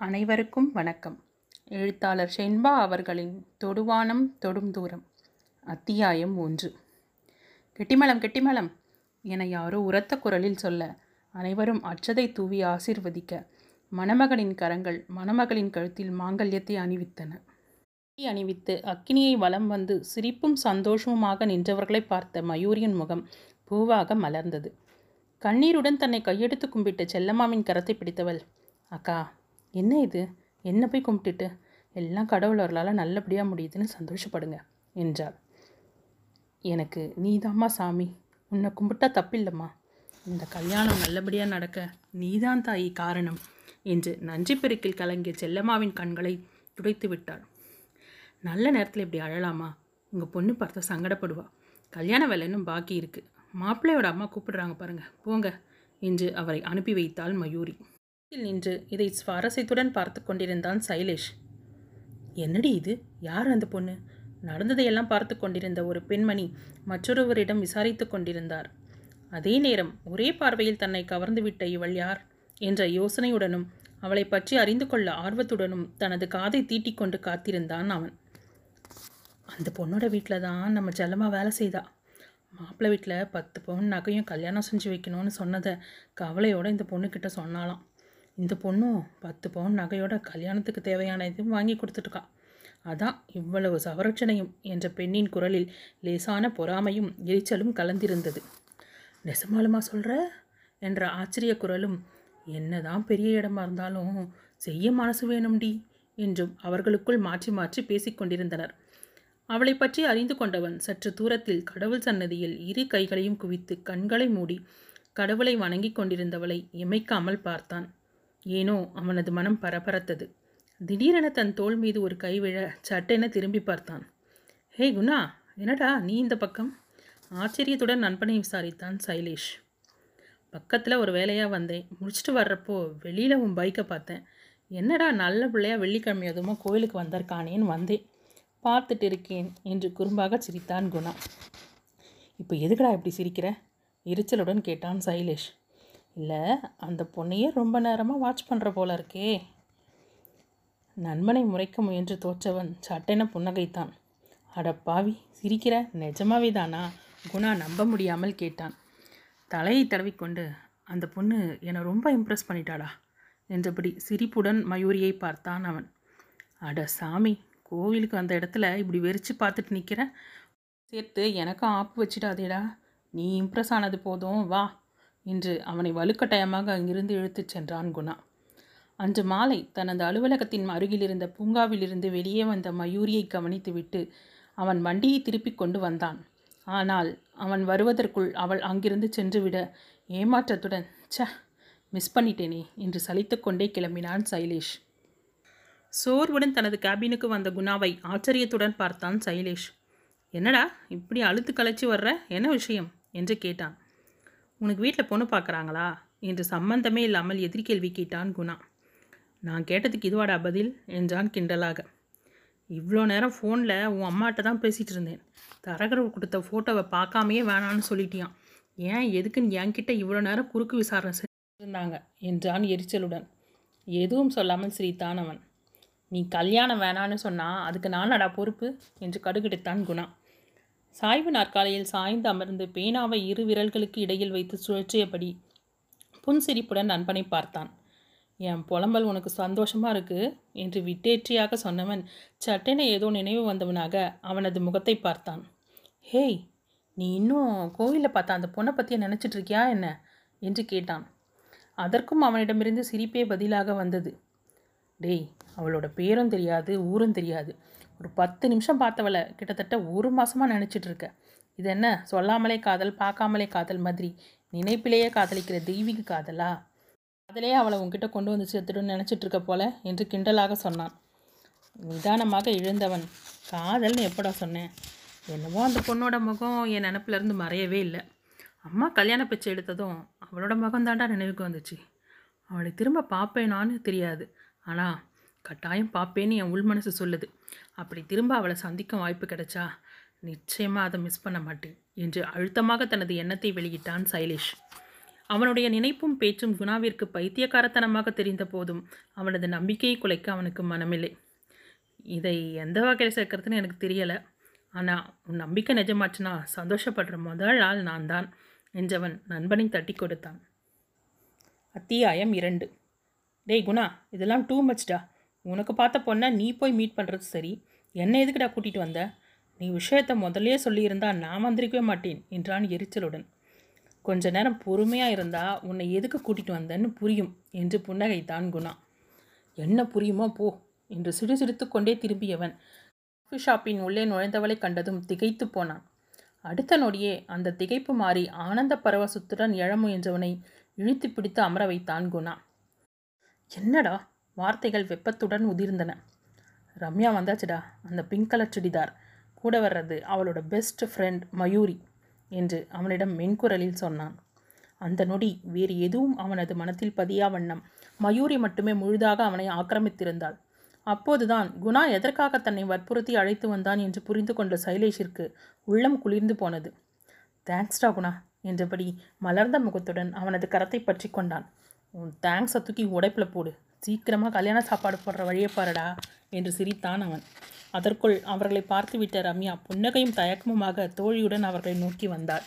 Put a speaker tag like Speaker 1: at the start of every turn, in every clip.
Speaker 1: அனைவருக்கும் வணக்கம். எழுத்தாளர் ஷென்பா அவர்களின் தொடுவானம் தொடும் தூரம் அத்தியாயம் ஒன்று. கெட்டிமலம் கெட்டிமலம் என யாரோ உரத்த குரலில் சொல்ல அனைவரும் அச்சதை தூவி ஆசிர்வதிக்க மணமகனின் கரங்கள் மணமகளின் கழுத்தில் மாங்கல்யத்தை அணிவித்தன. அணிவித்து அக்கினியை வலம் வந்து சிரிப்பும் சந்தோஷமுமாக நின்றவர்களை பார்த்த மயூரியின் முகம் பூவாக மலர்ந்தது. கண்ணீருடன் தன்னை கையெடுத்து கும்பிட்ட செல்லம்மாவின் கரத்தை பிடித்தவள் அக்கா என்ன இது? என்ன போய் கும்பிட்டுட்டு? எல்லாம் கடவுளர்களால் நல்லபடியாக முடியுதுன்னு சந்தோஷப்படுங்க என்றாள். எனக்கு நீதாம்மா சாமி. உன்னை கும்பிட்டா தப்பில்லைம்மா. இந்த கல்யாணம் நல்லபடியாக நடக்க நீதான் தாயி காரணம் என்று நன்றி பெருக்கில் கலங்கிய செல்லம்மாவின் கண்களை துடைத்து விட்டாள். நல்ல நேரத்தில் இப்படி அழலாமா? உங்கள் பொண்ணு பார்த்தா சங்கடப்படுவா. கல்யாண வேலைன்னு பாக்கி இருக்குது மாப்பிள்ளையோட அம்மா கூப்பிடுறாங்க பாருங்க. போங்க என்று அவரை அனுப்பி வைத்தாள் மயூரி. நின்று இதை சுவாரஸ்யத்துடன் பார்த்து கொண்டிருந்தான் சைலேஷ். என்னடி இது? யார் அந்த பொண்ணு? நடந்ததையெல்லாம் பார்த்து கொண்டிருந்த ஒரு பெண்மணி மற்றொருவரிடம் விசாரித்து கொண்டிருந்தார். அதே நேரம் ஒரே பார்வையில் தன்னை கவர்ந்துவிட்ட இவள் யார்? என்ற யோசனையுடனும் அவளை பற்றி அறிந்து கொள்ள ஆர்வத்துடனும் தனது காதை தீட்டிக்கொண்டு காத்திருந்தான் அவன். அந்த பொண்ணோட வீட்டில் தான் நம்ம செல்லமாக வேலை செய்தா? மாப்பிள்ளை வீட்டில் பத்து பவுன் நகையும் கல்யாணம் செஞ்சு வைக்கணும்னு சொன்னதை கவலையோட இந்த பொண்ணுக்கிட்ட சொன்னாலாம் இந்த பொண்ணும் பத்து பவுன் நகையோட கல்யாணத்துக்கு தேவையான இதையும் வாங்கி கொடுத்துட்டுக்கா. அதான் இவ்வளவு சவரட்சணையும் என்ற பெண்ணின் குரலில் லேசான பொறாமையும் எரிச்சலும் கலந்திருந்தது. நெசமாலுமா சொல்கிற என்ற ஆச்சரிய குரலும் என்னதான் பெரிய இடமா இருந்தாலும் செய்ய மனசு வேணும்டி என்றும் அவர்களுக்குள் மாற்றி மாற்றி பேசிக்கொண்டிருந்தனர் அவளை பற்றி அறிந்து கொண்டவன் சற்று தூரத்தில் கடவுள் சன்னதியில் இரு கைகளையும் குவித்து கண்களை மூடி கடவுளை வணங்கிக் கொண்டிருந்தவளை இமைக்காமல் பார்த்தான். ஏனோ அவனது மனம் பரபரத்தது. திடீரென தன் தோள் மீது ஒரு கை விழ சட்டென திரும்பி பார்த்தான். ஹே குணா என்னடா நீ இந்த பக்கம்? ஆச்சரியத்துடன் நண்பனை விசாரித்தான் சைலேஷ். பக்கத்தில் ஒரு வேலையாக வந்தேன். முடிச்சுட்டு வர்றப்போ வெளியில் உன் பைக்கை பார்த்தேன். என்னடா நல்ல பிள்ளையாக வெள்ளிக்கிழமை எதுவுமோ கோயிலுக்கு வந்திருக்கானேன்னு வந்தேன். பார்த்துட்டு இருக்கேன் என்று குறும்பாக சிரித்தான் குணா. இப்போ எதுக்குடா இப்படி சிரிக்கிற? எரிச்சலுடன் கேட்டான் சைலேஷ். இல்லை அந்த பொண்ணையே ரொம்ப நேரமாக வாட்ச் பண்ணுற போல இருக்கே. நண்பனை முறைக்க முயன்று தோற்றவன் சட்டென புன்னகைத்தான். அட பாவி சிரிக்கிற நிஜமாவே தானா? குணா நம்ப முடியாமல் கேட்டான். தலையை தடவிக்கொண்டு அந்த பொண்ணு என்னை ரொம்ப இம்ப்ரெஸ் பண்ணிட்டாடா என்றபடி சிரிப்புடன் மயூரியை பார்த்தான் அவன். அட சாமி கோவிலுக்கு அந்த இடத்துல இப்படி வெறிச்சு பார்த்துட்டு நிற்கிறேன் சேர்த்து எனக்கும் ஆப்பு வச்சிடாதேடா. நீ இம்ப்ரெஸ் ஆனது போதும் வா. என்று அவனை வலுக்கட்டாயமாக அங்கிருந்து இழுத்துச் சென்றான் குணா. அன்று மாலை தனது அலுவலகத்தின் அருகில் இருந்த பூங்காவிலிருந்து வெளியே வந்த மயூரியை கவனித்துவிட்டு அவன் வண்டியை திருப்பிக் கொண்டு வந்தான். ஆனால் அவன் வருவதற்குள் அவள் அங்கிருந்து சென்றுவிட ஏமாற்றத்துடன் ச மிஸ் பண்ணிட்டேனே என்று சலித்துக்கொண்டே கிளம்பினான் சைலேஷ். சோர்வுடன் தனது கேபினுக்கு வந்த குணாவை ஆச்சரியத்துடன் பார்த்தான் சைலேஷ். என்னடா இப்படி அழுத்து கலைச்சி வர்ற? என்ன விஷயம்? என்று கேட்டான். உனக்கு வீட்டில் பொண்ணு பார்க்குறாங்களா என்று சம்பந்தமே இல்லாமல் எதிர்கேள்வி கேட்டான் குணா. நான் கேட்டதுக்கு இதுவாடா பதில்? என்றான் கிண்டலாக. இவ்வளோ நேரம் ஃபோனில் உன் அம்மாட்ட தான் பேசிகிட்டு இருந்தேன். தரகர் கொடுத்த ஃபோட்டோவை பார்க்காமையே வேணான்னு சொல்லிட்டியான் ஏன் எதுக்குன்னு என்கிட்ட இவ்வளோ நேரம் குறுக்கு விசாரணை செஞ்சுருந்தாங்க? என்றான் எரிச்சலுடன். எதுவும் சொல்லாமல் சிரித்தான் அவன். நீ கல்யாணம் வேணான்னு சொன்னால் அதுக்கு நானடா பொறுப்பு? என்று கடுகெடுத்தான் குணா. சாய்வு நாற்காலியில் சாய்ந்து அமர்ந்து பேனாவை இரு விரல்களுக்கு இடையில் வைத்து சுழற்றியபடி புன்சிரிப்புடன் நண்பனை பார்த்தான். என் புலம்பல் உனக்கு சந்தோஷமாக இருக்கு? என்று விட்டேற்றியாக சொன்னவன் சட்டென ஏதோ நினைவு வந்தவனாக அவனது முகத்தை பார்த்தான். ஹேய் நீ இன்னும் கோவிலில் பார்த்த அந்த பொண்ணை பற்றியே நினச்சிட்டு இருக்கியா என்ன? என்று கேட்டான். அதற்கும் அவனிடமிருந்து சிரிப்பே பதிலாக வந்தது. டேய் அவளோட பேரும் தெரியாது ஊரும் தெரியாது. ஒரு பத்து நிமிஷம் பார்த்தவளை கிட்டத்தட்ட ஒரு மாதமாக நினச்சிட்டு இருக்க இது என்ன? சொல்லாமலே காதல் பார்க்காமலே காதல் மாதிரி. நினைப்பிலேயே காதலிக்கிற தெய்வீக காதலா? அதிலே அவளை உன்கிட்ட கொண்டு வந்து சேர்த்துடுன்னு நினச்சிட்டு இருக்க போல என்று கிண்டலாக சொன்னான். நிதானமாக எழுந்தவன் காதல்னு எப்படா சொன்னேன்? என்னவோ அந்த பொண்ணோட முகம் என் நினப்பிலேருந்து மறையவே இல்லை. அம்மா கல்யாண பிச்சை எடுத்ததும் அவளோட முகம் தாண்டா நினைவுக்கு வந்துச்சு. அவளை திரும்ப பார்ப்பேனான்னு தெரியாது. ஆனால் கட்டாயம் பார்ப்பேன்னு என் உள் மனசு சொல்லுது. அப்படி திரும்ப அவளை சந்திக்கும் வாய்ப்பு கிடைச்சா நிச்சயமாக அதை மிஸ் பண்ண மாட்டேன் என்று அழுத்தமாக தனது எண்ணத்தை வெளியிட்டான் சைலேஷ். அவனுடைய நினைப்பும் பேச்சும் குணாவிற்கு பைத்தியக்காரத்தனமாக தெரிந்த போதும் அவனது நம்பிக்கையை குலைக்க அவனுக்கு மனமில்லை. இதை எந்த வகையில் சேர்க்கறதுன்னு எனக்கு தெரியலை. ஆனால் உன் நம்பிக்கை நிஜமாச்சுன்னா சந்தோஷப்படுற முதல் ஆள் நான் தான் என்றவன் நண்பனை தட்டி கொடுத்தான். அத்தியாயம் இரண்டு. டேய் குணா இதெல்லாம் டூ. மச்டா உனக்கு பார்த்த பொண்ணை நீ போய் மீட் பண்ணுறது சரி. என்னை எதுக்குடா கூட்டிகிட்டு வந்த? நீ விஷயத்தை முதல்லே சொல்லியிருந்தா நான் வந்திருக்கவே மாட்டேன் என்றான் எரிச்சலுடன். கொஞ்ச நேரம் பொறுமையாக இருந்தால் உன்னை எதுக்கு கூட்டிகிட்டு வந்தேன்னு புரியும் என்று புன்னகைத்தான் குணா. என்ன புரியுமோ போ என்று சிடுசிடுத்து கொண்டே திரும்பியவன். காஃபி ஷாப்பின் உள்ளே நுழைந்தவளை கண்டதும் திகைத்து போனான். அடுத்த நொடியே அந்த திகைப்பு மாறி ஆனந்த பரவசத்துடன் எழ முயன்றவனை இழுத்து பிடித்து அமர வைத்தான் குணா. என்னடா வார்த்தைகள் வெப்பத்துடன் உதிர்ந்தன. ரம்யா வந்தாச்சுடா அந்த பிங்க் கலர் சுடிதார். கூட வர்றது அவளோட பெஸ்ட் ஃப்ரெண்ட் மயூரி என்று அவனிடம் மென்குரலில் சொன்னான். அந்த நொடி வேறு எதுவும் அவனது மனத்தில் பதியா வண்ணம். மயூரி மட்டுமே முழுதாக அவனை ஆக்கிரமித்திருந்தாள். அப்போதுதான் குணா எதற்காக தன்னை வற்புறுத்தி அழைத்து வந்தான் என்று புரிந்து கொண்ட சைலேஷிற்கு உள்ளம் குளிர்ந்து போனது. தேங்க்ஸ்டா குணா என்றபடி மலர்ந்த முகத்துடன் அவனது கரத்தை பற்றி கொண்டான். உன் தேங்க்ஸை தூக்கி உடைப்பில் போடு. சீக்கிரமாக கல்யாண சாப்பாடு போடுற வழியை பாருடா என்று சிரித்தான் அவன். அதற்குள் அவர்களை பார்த்துவிட்ட ரம்யா புன்னகையும் தயக்கமுமாக தோழியுடன் அவர்களை நோக்கி வந்தார்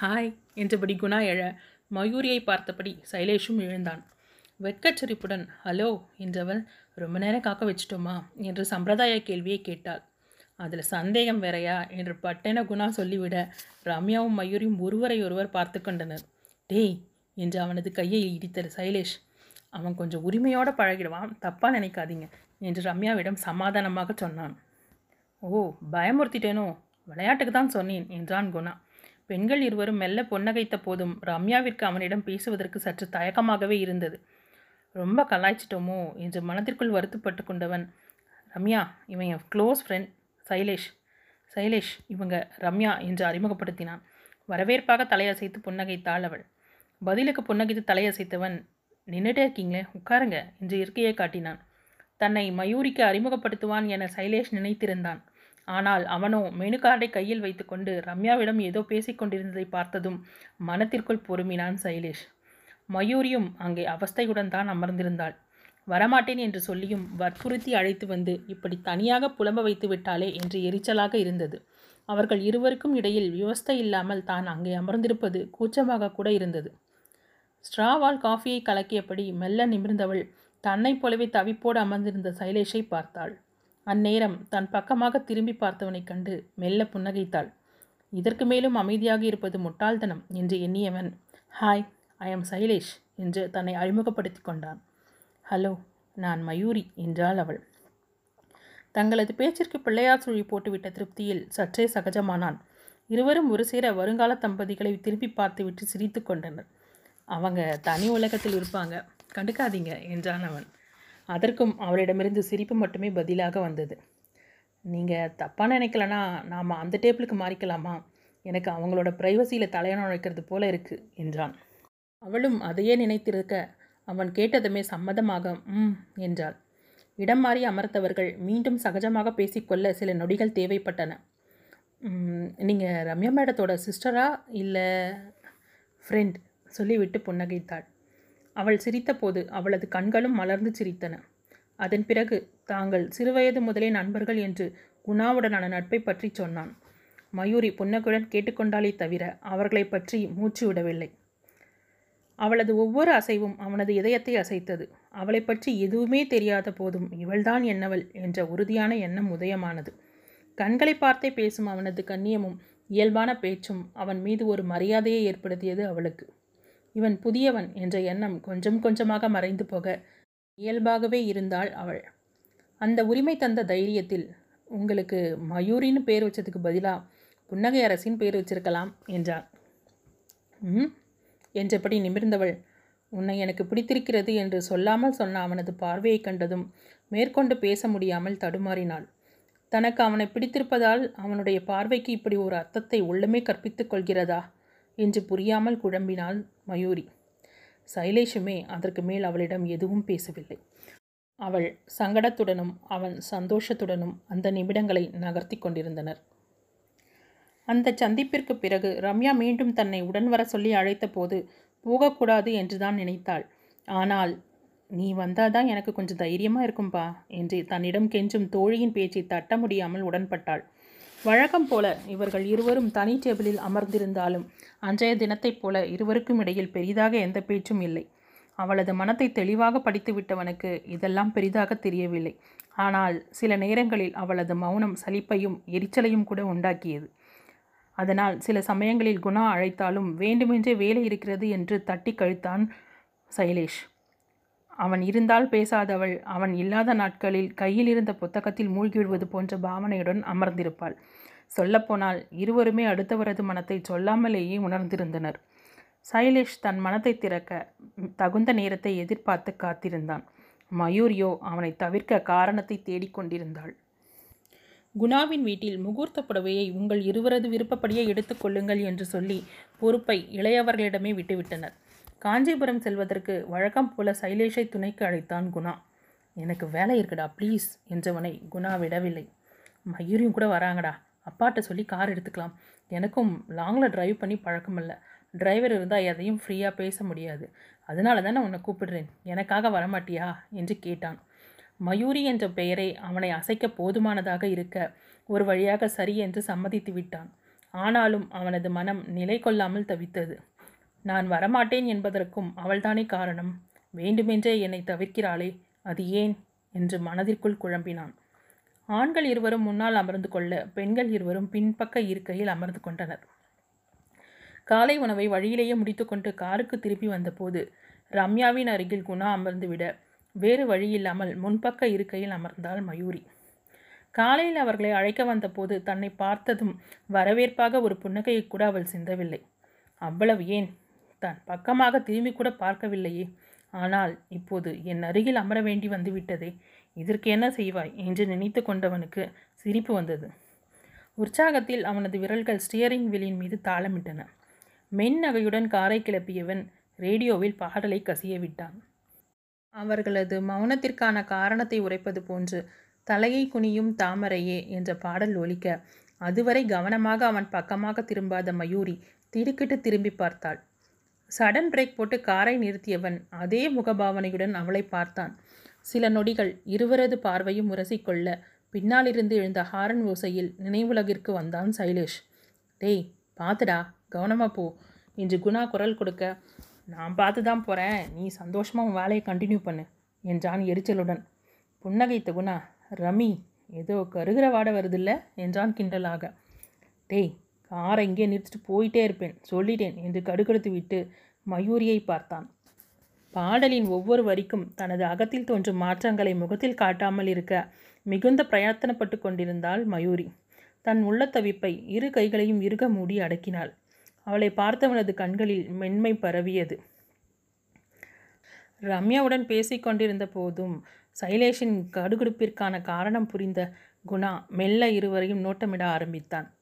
Speaker 1: ஹாய் என்றபடி குணா எழ மயூரியை பார்த்தபடி சைலேஷும் எழுந்தான். வெட்கச்சரிப்புடன் ஹலோ என்றவள் ரொம்ப நேரம் காக்க வச்சிட்டோமா? என்று சம்பிரதாய கேள்வியை கேட்டாள். அதில் சந்தேகம் வேறையா? என்று பட்டென குணா சொல்லிவிட ரம்யாவும் மயூரியும் ஒருவரை ஒருவர் பார்த்து கொண்டனர். டேய் என்று அவனது கையை இடித்தர் சைலேஷ். அவன் கொஞ்சம் உரிமையோடு பழகிடுவான். தப்பாக நினைக்காதீங்க என்று ரம்யாவிடம் சமாதானமாக சொன்னான். ஓ பயமுறுத்திட்டேனோ? விளையாட்டுக்கு தான் சொன்னேன் என்றான் குணா. பெண்கள் இருவரும் மெல்ல பொன்னகைத்த போதும் ரம்யாவிற்கு அவனிடம் பேசுவதற்கு சற்று தயக்கமாகவே இருந்தது. ரொம்ப கலாய்ச்சிட்டோமோ என்று மனதிற்குள் வருத்தப்பட்டு கொண்டவன் ரம்யா இவன் என் க்ளோஸ் ஃப்ரெண்ட் சைலேஷ். சைலேஷ் இவங்க ரம்யா என்று அறிமுகப்படுத்தினான். வரவேற்பாக தலையசைத்து புன்னகைத்தாள் அவள். பதிலுக்கு புன்னகைத்து தலையசைத்தவன் நின்றுட்டே இருக்கீங்களே உட்காருங்க என்று இருக்கையை காட்டினான். தன்னை மயூரிக்கு அறிமுகப்படுத்துவான் என சைலேஷ் நினைத்திருந்தான். ஆனால் அவனோ மெனு கார்டை கையில் வைத்துக்கொண்டு ரம்யாவிடம் ஏதோ பேசிக்கொண்டிருந்ததை பார்த்ததும் மனத்திற்குள் பொறுமினான் சைலேஷ். மயூரியும் அங்கே அவஸ்தையுடன் தான் அமர்ந்திருந்தாள். வரமாட்டேன் என்று சொல்லியும் வற்புறுத்தி அழைத்து வந்து இப்படி தனியாக புலம்ப வைத்து விட்டாளே என்று எரிச்சலாக இருந்தது. அவர்கள் இருவருக்கும் இடையில் விவஸ்தை இல்லாமல் தான் அங்கே அமர்ந்திருப்பது கூச்சமாக கூட இருந்தது. ஸ்ட்ராவால் காஃபியை கலக்கியபடி மெல்ல நிமிர்ந்தவள் தன்னைப் போலவே தவிப்போடு அமர்ந்திருந்த சைலேஷை பார்த்தாள். அந்நேரம் தன் பக்கமாக திரும்பி பார்த்தவனைக் கண்டு மெல்ல புன்னகைத்தாள். இதற்கு மேலும் அமைதியாக இருப்பது முட்டாள்தனம் என்று எண்ணியவன். ஹாய் ஐ எம் சைலேஷ் என்று தன்னை அறிமுகப்படுத்தி கொண்டான். ஹலோ நான் மயூரி என்றாள் அவள். தங்களது பேச்சிற்கு பிள்ளையார் சுழி போட்டுவிட்ட திருப்தியில் சற்றே சகஜமானான். இருவரும் ஒரு சேர வருங்கால தம்பதிகளை திரும்பி பார்த்துவிட்டு சிரித்து கொண்டனர். அவங்க தனி உலகத்தில் இருப்பாங்க. கண்டுக்காதீங்க என்றான் அவன். அதற்கும் அவளிடமிருந்து சிரிப்பு மட்டுமே பதிலாக வந்தது. நீங்கள் தப்பாக நினைக்கலனா நாம் அந்த டேபிளுக்கு மாறிக்கலாமா? எனக்கு அவங்களோட ப்ரைவசியில் தலையணம் நுழைக்கிறது போல இருக்குது என்றான். அவளும் அதையே நினைத்திருக்க அவன் கேட்டதுமே சம்மதமாக ம் என்றாள். இடம் மாறி அமர்த்தவர்கள் மீண்டும் சகஜமாக பேசிக்கொள்ள சில நொடிகள் தேவைப்பட்டன. நீங்கள் ரம்யா மேடத்தோட சிஸ்டரா இல்லை ஃப்ரெண்ட் சொல்லிவிட்டு புன்னகைத்தாள். அவள் சிரித்தபோது அவளது கண்களும் மலர்ந்து சிரித்தன. அதன் பிறகு தாங்கள் சிறுவயது முதலே நண்பர்கள் என்று குணாவுடனான நட்பை பற்றி சொன்னான். மயூரி புன்னகையுடன் கேட்டுக்கொண்டாலே தவிர அவர்களை பற்றி மூச்சு விடவில்லை. அவளது ஒவ்வொரு அசைவும் அவனது இதயத்தை அசைத்தது. அவளை பற்றி எதுவுமே தெரியாத போதும் இவள்தான் என்னவள் என்ற உறுதியான எண்ணம் உதயமானது. கண்களை பார்த்தே பேசும் அவனது கண்ணியமும் இயல்பான பேச்சும் அவன் மீது ஒரு மரியாதையை ஏற்படுத்தியது அவளுக்கு. இவன் புதியவன் என்ற எண்ணம் கொஞ்சம் கொஞ்சமாக மறைந்து போக இயல்பாகவே இருந்தாள் அவள். அந்த உரிமை தந்த தைரியத்தில் உங்களுக்கு மயூரின்னு பேர் வச்சதுக்கு பதிலாக புன்னகை அரசின் பேர் வச்சிருக்கலாம் என்றான். ம்? என்றபடி நிமிர்ந்தவள் உன்னை எனக்கு பிடித்திருக்கிறது என்று சொல்லாமல் சொன்ன அவனது பார்வையை கண்டதும் மேற்கொண்டு பேச முடியாமல் தடுமாறினாள். தனக்கு அவனை பிடித்திருப்பதால் அவனுடைய பார்வைக்கு இப்படி ஒரு அர்த்தத்தை உள்ளமே கற்பித்துக் கொள்கிறதா? என்று புரியாமல் குழம்பினாள் மயூரி. சைலேஷுமே அதற்கு மேல் அவளிடம் எதுவும் பேசவில்லை. அவள் சங்கடத்துடனும் அவன் சந்தோஷத்துடனும் அந்த நிமிடங்களை நகர்த்தி கொண்டிருந்தனர். அந்த சந்திப்பிற்கு பிறகு ரம்யா மீண்டும் தன்னை உடன் வர சொல்லி அழைத்த போது போகக்கூடாது என்றுதான் நினைத்தாள். ஆனால் நீ வந்தாதான் எனக்கு கொஞ்சம் தைரியமாக இருக்கும்பா என்று தன்னிடம் கெஞ்சும் தோழியின் பேச்சை தட்ட முடியாமல் உடன்பட்டாள். வழக்கம் போல இவர்கள் இருவரும் தனி டேபிளில் அமர்ந்திருந்தாலும் அன்றைய தினத்தைப் போல இருவருக்கும் இடையில் பெரிதாக எந்த பேச்சும் இல்லை. அவளது மனத்தை தெளிவாக படித்து விட்டவனுக்கு இதெல்லாம் பெரிதாக தெரியவில்லை. ஆனால் சில நேரங்களில் அவளது மௌனம் சலிப்பையும் எரிச்சலையும் கூட உண்டாக்கியது. அதனால் சில சமயங்களில் குணா அழைத்தாலும் வேண்டுமென்றே வேலை இருக்கிறது என்று தட்டி கழித்தான் சைலேஷ். அவன் இருந்தால் பேசாதவள். அவன் இல்லாத நாட்களில் கையில் இருந்த புத்தகத்தில் மூழ்கிவிடுவது போன்ற பாவனையுடன் அமர்ந்திருப்பாள். சொல்லப்போனால் இருவருமே அடுத்தவரது மனத்தை சொல்லாமலேயே உணர்ந்திருந்தனர். சைலேஷ் தன் மனத்தை திறக்க தகுந்த நேரத்தை எதிர்பார்த்து காத்திருந்தான். மயூரியோ அவனை தவிர்க்க காரணத்தை தேடிக்கொண்டிருந்தாள் குணாவின் வீட்டில் முகூர்த்த புடவையை உங்கள் இருவரது விருப்பப்படியே எடுத்துக்கொள்ளுங்கள் என்று சொல்லி பொறுப்பை இளையவர்களிடமே விட்டுவிட்டனர். காஞ்சிபுரம் செல்வதற்கு வழக்கம் போல சைலேஷை துணைக்கு அழைத்தான் குணா. எனக்கு வேலை இருக்குடா ப்ளீஸ் என்றவனை குணா விடவில்லை. மயூரியும் கூட வராங்கடா. அப்பாட்ட சொல்லி கார் எடுத்துக்கலாம். எனக்கும் லாங்கில் டிரைவ் பண்ணி பழக்கமில்ல டிரைவர் இருந்தால் எதையும் ஃப்ரீயாக பேச முடியாது. அதனால தான் நான் உன்னை கூப்பிடுறேன். எனக்காக வரமாட்டியா? என்று கேட்டான். மயூரி என்ற பெயரை அவனை அசைக்க போதுமானதாக இருக்க ஒரு வழியாக சரி என்று சம்மதித்து விட்டான். ஆனாலும் அவனது மனம் நிலை கொள்ளாமல் தவித்தது. நான் வரமாட்டேன் என்பதற்கும் அவள்தானே காரணம். வேண்டுமென்றே என்னை தவிர்க்கிறாளே அது ஏன்? என்று மனதிற்குள் குழம்பினான். ஆண்கள் இருவரும் முன்னால் அமர்ந்து கொள்ள பெண்கள் இருவரும் பின்பக்க இருக்கையில் அமர்ந்து கொண்டனர். காலை உணவை வழியிலேயே முடித்துக்கொண்டு காருக்கு திருப்பி வந்தபோது ரம்யாவின் அருகில் குணா அமர்ந்துவிட வேறு வழியில்லாமல் முன்பக்க இருக்கையில் அமர்ந்தாள் மயூரி. காலையில் அவர்களை அழைக்க வந்தபோது தன்னை பார்த்ததும் வரவேற்பாக ஒரு புன்னகையை கூட அவள் சிந்தவில்லை. அவ்வளவு ஏன்? தான். பக்கமாக திரும்பி கூட பார்க்கவில்லையே. ஆனால் இப்போது என் அருகில் அமர வேண்டி வந்துவிட்டதே. இதற்கு என்ன செய்வாய்? என்று நினைத்து கொண்டவனுக்கு சிரிப்பு வந்தது. உற்சாகத்தில் அவனது விரல்கள் ஸ்டியரிங் வீலின் மீது தாளமிட்டன. மென் நகையுடன் காரை கிளப்பியவன் ரேடியோவில் பாடலை கசிய விட்டான் அவர்களது மௌனத்திற்கான காரணத்தை உரைப்பது போன்று தலையை குனியும் தாமரையே என்ற பாடல் ஒலிக்க அதுவரை கவனமாக அவன் பக்கமாக திரும்பாத மயூரி திடுக்கிட்டு திரும்பி பார்த்தாள். சடன் பிரேக் போட்டு காரை நிறுத்தியவன் அதே முகபாவனையுடன் அவளை பார்த்தான். சில நொடிகள் இருவரது பார்வையும் உரசிக்கொள்ள பின்னாலிருந்து எழுந்த ஹாரன் ஓசையில் நினைவுலகிற்கு வந்தான் சைலேஷ். டேய் பார்த்துடா கவனமாக போ. என்று குணா குரல் கொடுக்க நான் பார்த்து தான் போகிறேன் நீ சந்தோஷமாக உன் வேலையை கண்டினியூ பண்ணு என்றான் எரிச்சலுடன். புன்னகைத்த குணா ரமி ஏதோ கருகிற வாட வருதில்ல என்றான் கிண்டலாக. டேய் காரை இங்கே நிறுத்திட்டு போயிட்டே இருப்பேன். சொல்லிட்டேன். என்று கடுக்கடுத்து விட்டு மயூரியை பார்த்தான். பாடலின் ஒவ்வொரு வரிக்கும் தனது அகத்தில் தோன்றும் மாற்றங்களை முகத்தில் காட்டாமல் இருக்க மிகுந்த பிரயத்தனப்பட்டு கொண்டிருந்தாள் மயூரி. தன் உள்ள தவிப்பை இரு கைகளையும் இறுக மூடி அடக்கினாள். அவளை பார்த்தவனது கண்களில் மென்மை பரவியது. ரம்யாவுடன் பேசிக்கொண்டிருந்த போதும் சைலேஷின் கடுகுடுப்பிற்கான காரணம் புரிந்த குணா மெல்ல இருவரையும் நோட்டமிட ஆரம்பித்தான்.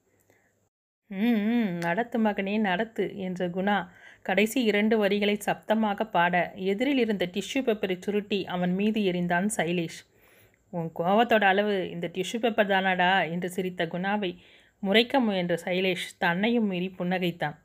Speaker 1: ம் நடத்து மகனே நடத்து என்ற குணா கடைசி இரண்டு வரிகளை சப்தமாக பாட எதிரில் இருந்த டிஷ்யூ பேப்பரை சுருட்டி அவன் மீது எறிந்தான் சைலேஷ். உன் கோவத்தோட அளவு இந்த டிஷ்யூ பேப்பர் தானாடா என்று சிரித்த குணாவை முறைக்க முயன்ற சைலேஷ் தன்னையும் மீறி புன்னகைத்தான்.